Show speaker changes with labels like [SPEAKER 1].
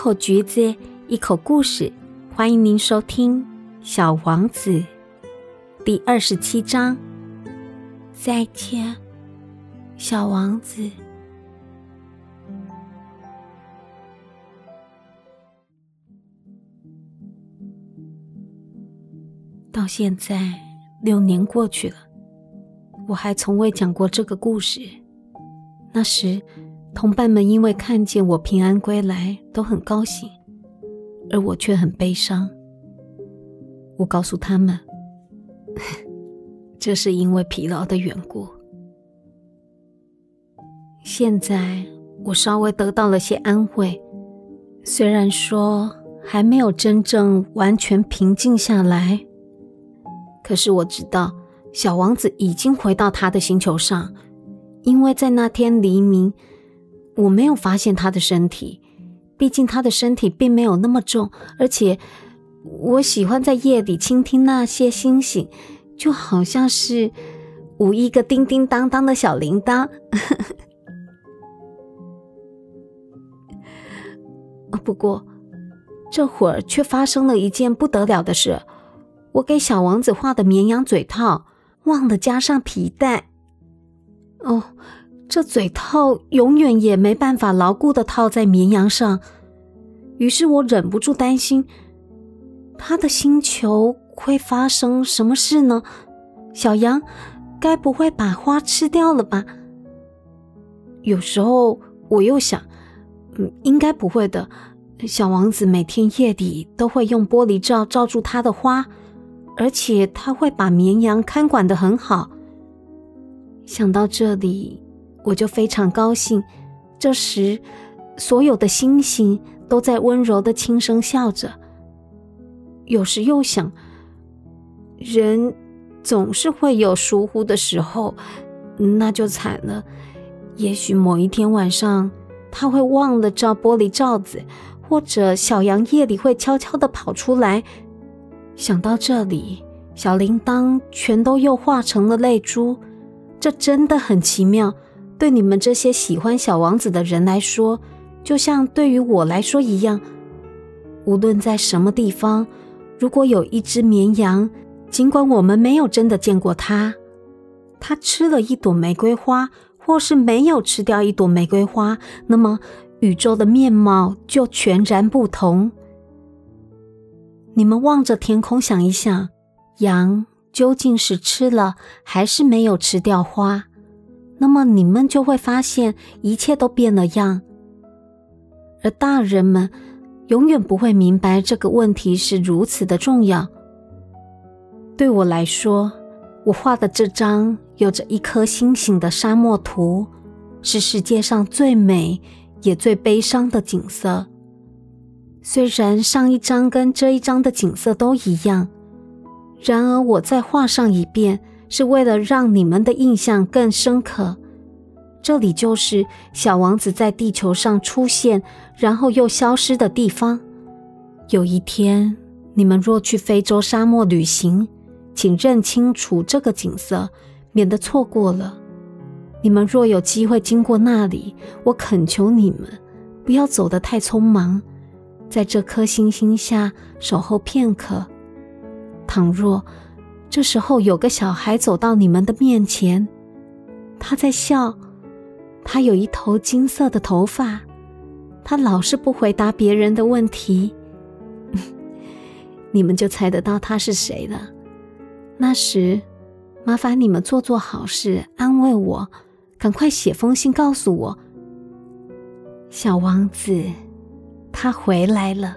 [SPEAKER 1] 口橘子，一口故事，欢迎您收听《小王子》第二十七章。再见，小王子。到现在六年过去了，我还从未讲过这个故事。那时。同伴们因为看见我平安归来，都很高兴，而我却很悲伤。我告诉他们，这是因为疲劳的缘故。现在我稍微得到了些安慰，虽然说还没有真正完全平静下来，可是我知道小王子已经回到他的星球上，因为在那天黎明。我没有发现他的身体，毕竟他的身体并没有那么重，而且我喜欢在夜里倾听那些星星，就好像是五亿个叮叮当当的小铃铛。不过这会儿却发生了一件不得了的事，我给小王子画的绵羊嘴套忘了加上皮带。哦。这嘴套永远也没办法牢固的套在绵羊上，于是我忍不住担心，他的星球会发生什么事呢？小羊该不会把花吃掉了吧？有时候我又想，嗯，应该不会的。小王子每天夜里都会用玻璃罩罩住他的花，而且他会把绵羊看管的很好。想到这里。我就非常高兴。这时，所有的星星都在温柔的轻声笑着。有时又想，人总是会有疏忽的时候，那就惨了。也许某一天晚上，他会忘了罩玻璃罩子，或者小羊夜里会悄悄的跑出来。想到这里，小铃铛全都又化成了泪珠。这真的很奇妙。对你们这些喜欢小王子的人来说，就像对于我来说一样。无论在什么地方，如果有一只绵羊，尽管我们没有真的见过它，它吃了一朵玫瑰花，或是没有吃掉一朵玫瑰花，那么宇宙的面貌就全然不同。你们望着天空想一想，羊究竟是吃了还是没有吃掉花？那么你们就会发现一切都变了样，而大人们永远不会明白这个问题是如此的重要。对我来说，我画的这张有着一颗星星的沙漠图，是世界上最美也最悲伤的景色。虽然上一张跟这一张的景色都一样，然而我再画上一遍。是为了让你们的印象更深刻。这里就是小王子在地球上出现，然后又消失的地方。有一天，你们若去非洲沙漠旅行，请认清楚这个景色，免得错过了。你们若有机会经过那里，我恳求你们不要走得太匆忙，在这颗星星下守候片刻。倘若这时候，有个小孩走到你们的面前，他在笑，他有一头金色的头发，他老是不回答别人的问题，你们就猜得到他是谁了。那时，麻烦你们做做好事，安慰我，赶快写封信告诉我，小王子，他回来了。